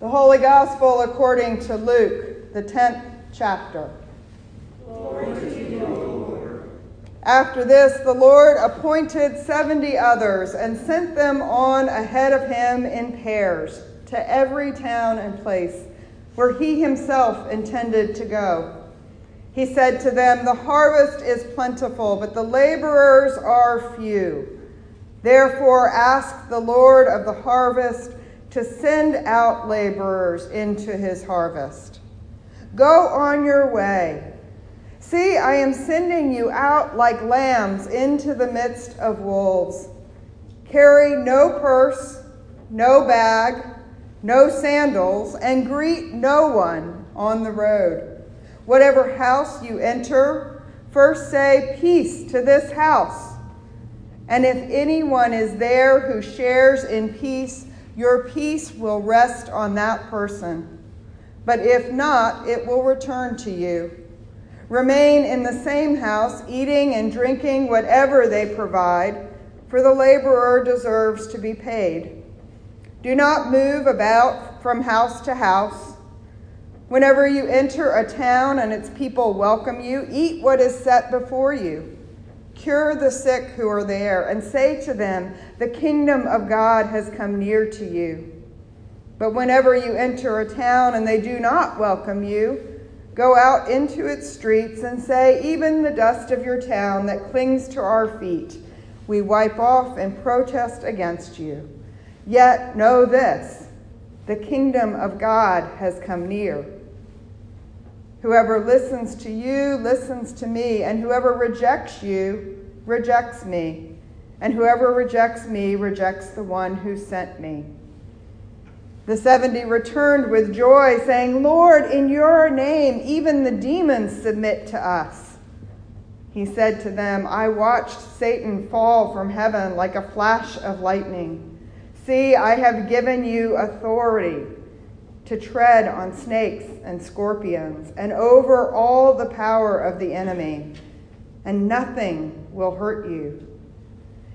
The Holy Gospel according to Luke, the 10th chapter. After this, the Lord appointed 70 others and sent them on ahead of him in pairs to every town and place where he himself intended to go. He said to them, The harvest is plentiful, but the laborers are few. Therefore, ask the Lord of the harvest to send out laborers into his harvest. Go on your way. See, I am sending you out like lambs into the midst of wolves. Carry no purse, no bag, no sandals, and greet no one on the road. Whatever house you enter, first say, Peace to this house. And if anyone is there who shares in peace, your peace will rest on that person. But if not, it will return to you. Remain in the same house, eating and drinking whatever they provide, for the laborer deserves to be paid. Do not move about from house to house. Whenever you enter a town and its people welcome you, eat what is set before you. Cure the sick who are there, and say to them, The kingdom of God has come near to you. But whenever you enter a town and they do not welcome you, Go out into its streets and say, Even the dust of your town that clings to our feet, we wipe off and protest against you. Yet know this the kingdom of God has come near. Whoever listens to you listens to me, and whoever rejects you rejects me, and whoever rejects me rejects the one who sent me. The 70 returned with joy, saying, Lord, in your name even the demons submit to us. He said to them, I watched Satan fall from heaven like a flash of lightning. See, I have given you authority to tread on snakes and scorpions and over all the power of the enemy, and nothing will hurt you.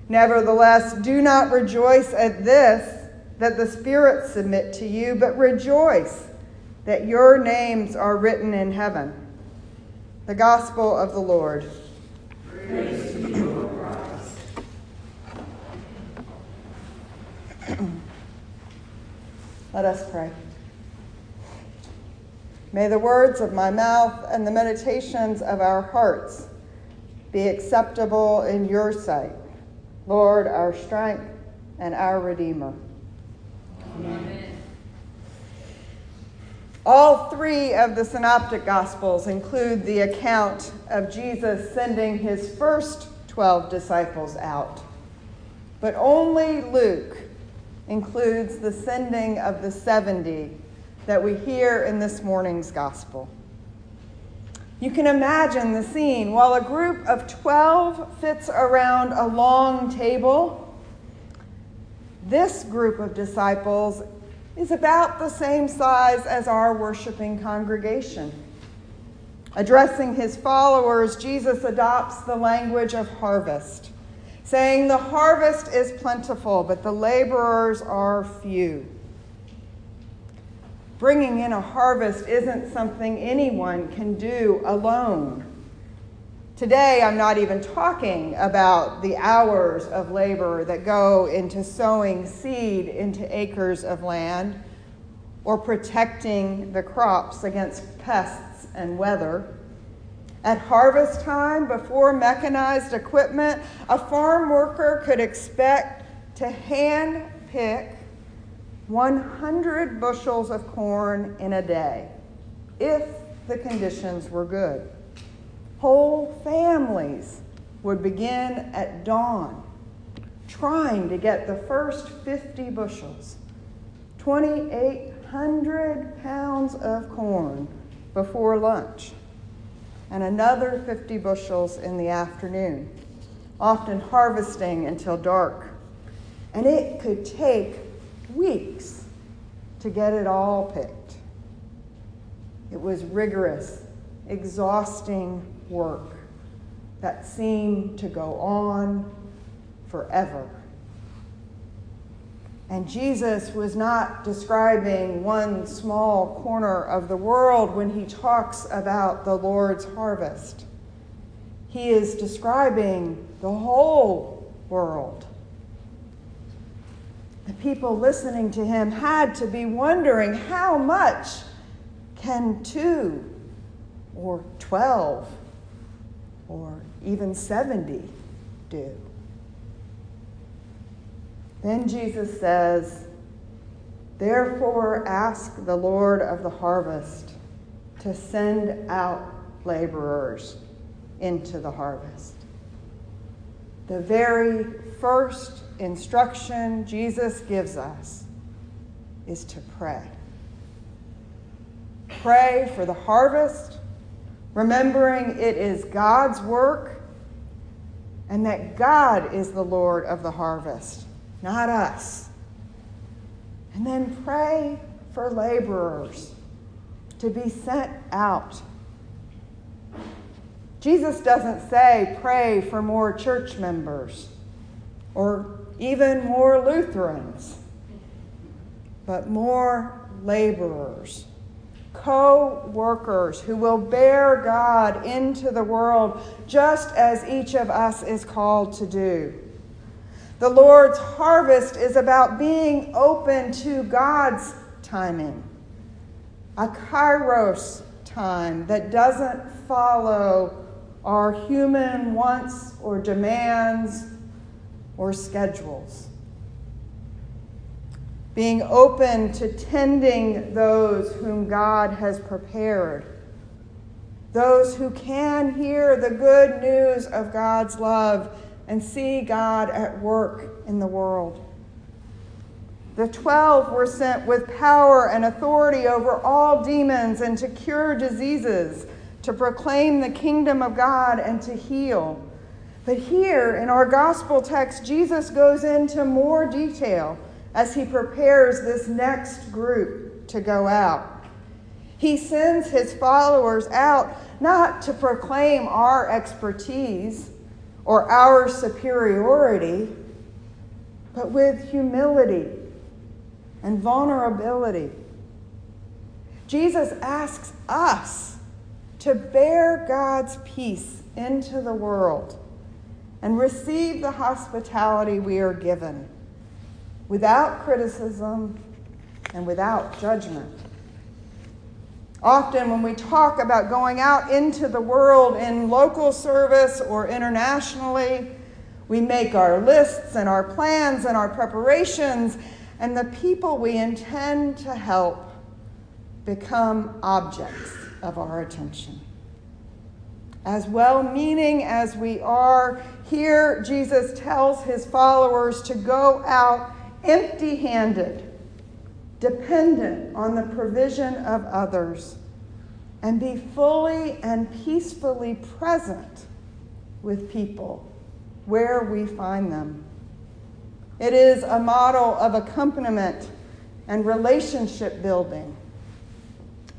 Nevertheless, do not rejoice at this that the spirits submit to you, but rejoice that your names are written in heaven. The Gospel of the Lord. You. Let us pray. May the words of my mouth and the meditations of our hearts be acceptable in your sight, Lord, our strength and our Redeemer. Amen. All three of the Synoptic Gospels include the account of Jesus sending his first 12 disciples out. But only Luke includes the sending of the 70 that we hear in this morning's Gospel. You can imagine the scene while a group of 12 fits around a long table this group of disciples is about the same size as our worshiping congregation. Addressing his followers, Jesus adopts the language of harvest, saying, The harvest is plentiful, but the laborers are few. Bringing in a harvest isn't something anyone can do alone. Today, I'm not even talking about the hours of labor that go into sowing seed into acres of land or protecting the crops against pests and weather. At harvest time, before mechanized equipment, a farm worker could expect to hand pick 100 bushels of corn in a day if the conditions were good. Whole families would begin at dawn trying to get the first 50 bushels, 2,800 pounds of corn before lunch, and another 50 bushels in the afternoon, often harvesting until dark. And it could take weeks to get it all picked. It was rigorous, exhausting work that seemed to go on forever. And Jesus was not describing one small corner of the world when he talks about the Lord's harvest. He is describing the whole world. The people listening to him had to be wondering how much can two or 12 or even 70 do? Then Jesus says, Therefore, ask the Lord of the harvest to send out laborers into the harvest. The very first instruction Jesus gives us is to pray. Pray for the harvest, remembering it is God's work and that God is the Lord of the harvest, not us. And then pray for laborers to be sent out. Jesus doesn't say pray for more church members or even more Lutherans, but more laborers, co workers who will bear God into the world just as each of us is called to do. The Lord's harvest is about being open to God's timing, a kairos time that doesn't follow our human wants or demands or schedules. Being open to tending those whom God has prepared, those who can hear the good news of God's love and see God at work in the world. The twelve were sent with power and authority over all demons and to cure diseases, to proclaim the kingdom of God, and to heal. But here in our gospel text, Jesus goes into more detail as he prepares this next group to go out. He sends his followers out not to proclaim our expertise or our superiority, but with humility and vulnerability. Jesus asks us to bear God's peace into the world and receive the hospitality we are given without criticism and without judgment. Often, when we talk about going out into the world in local service or internationally, we make our lists and our plans and our preparations, and the people we intend to help become objects of our attention. As well meaning as we are, here Jesus tells his followers to go out empty handed, dependent on the provision of others, and be fully and peacefully present with people where we find them. It is a model of accompaniment and relationship building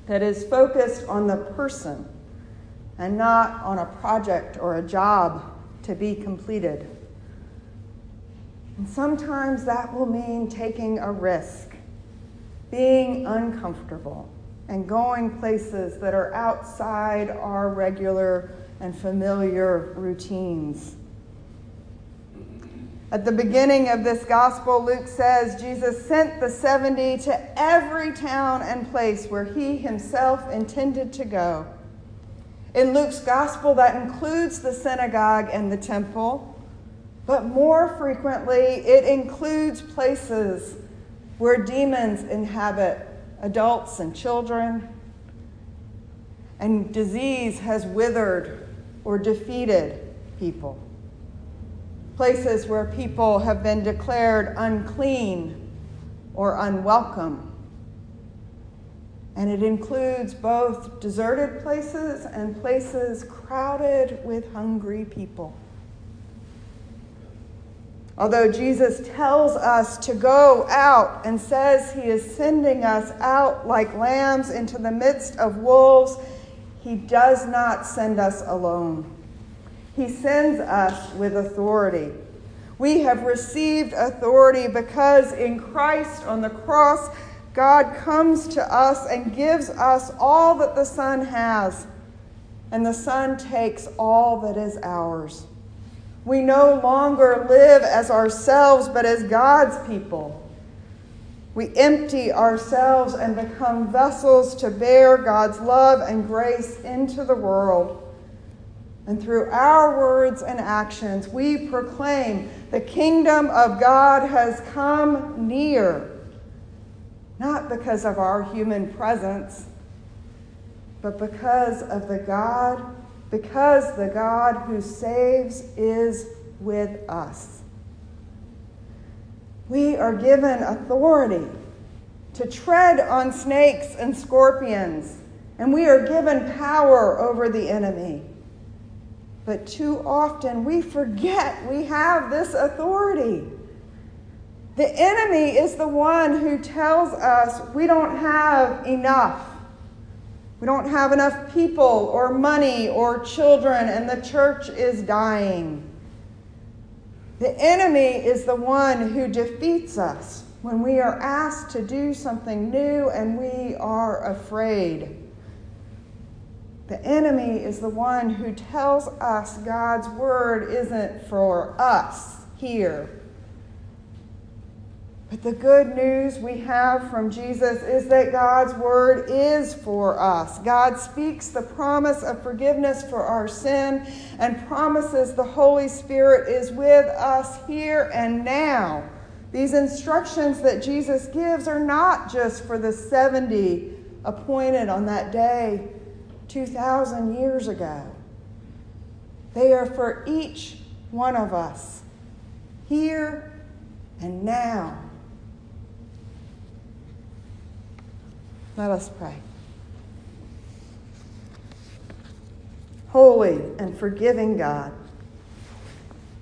that is focused on the person and not on a project or a job to be completed. And sometimes that will mean taking a risk, being uncomfortable, and going places that are outside our regular and familiar routines. At the beginning of this gospel, Luke says Jesus sent the 70 to every town and place where he himself intended to go. In Luke's gospel, that includes the synagogue and the temple, but more frequently, it includes places where demons inhabit adults and children, and disease has withered or defeated people. Places where people have been declared unclean or unwelcome and it includes both deserted places and places crowded with hungry people. Although Jesus tells us to go out and says he is sending us out like lambs into the midst of wolves, he does not send us alone. He sends us with authority, We have received authority because in Christ on the cross, God comes to us and gives us all that the Son has, and the Son takes all that is ours. We no longer live as ourselves, but as God's people. We empty ourselves and become vessels to bear God's love and grace into the world. And through our words and actions, we proclaim the kingdom of God has come near, not because of our human presence, but because of the God, because the God who saves is with us. We are given authority to tread on snakes and scorpions, and we are given power over the enemy. But too often we forget we have this authority. The enemy is the one who tells us we don't have enough. We don't have enough people or money or children, and the church is dying. The enemy is the one who defeats us when we are asked to do something new and we are afraid. The enemy is the one who tells us God's word isn't for us here. But the good news we have from Jesus is that God's word is for us. God speaks the promise of forgiveness for our sin and promises the Holy Spirit is with us here and now. These instructions that Jesus gives are not just for the 70 appointed on that day 2,000 years ago. They are for each one of us, here and now. Let us pray. Holy and forgiving God,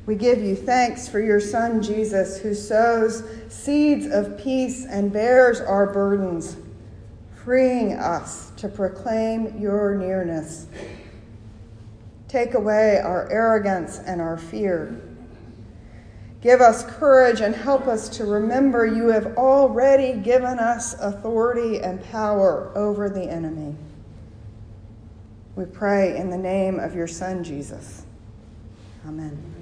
we give you thanks for your Son Jesus, who sows seeds of peace and bears our burdens freeing us to proclaim your nearness. Take away our arrogance and our fear. Give us courage and help us to remember you have already given us authority and power over the enemy. We pray in the name of your Son, Jesus. Amen.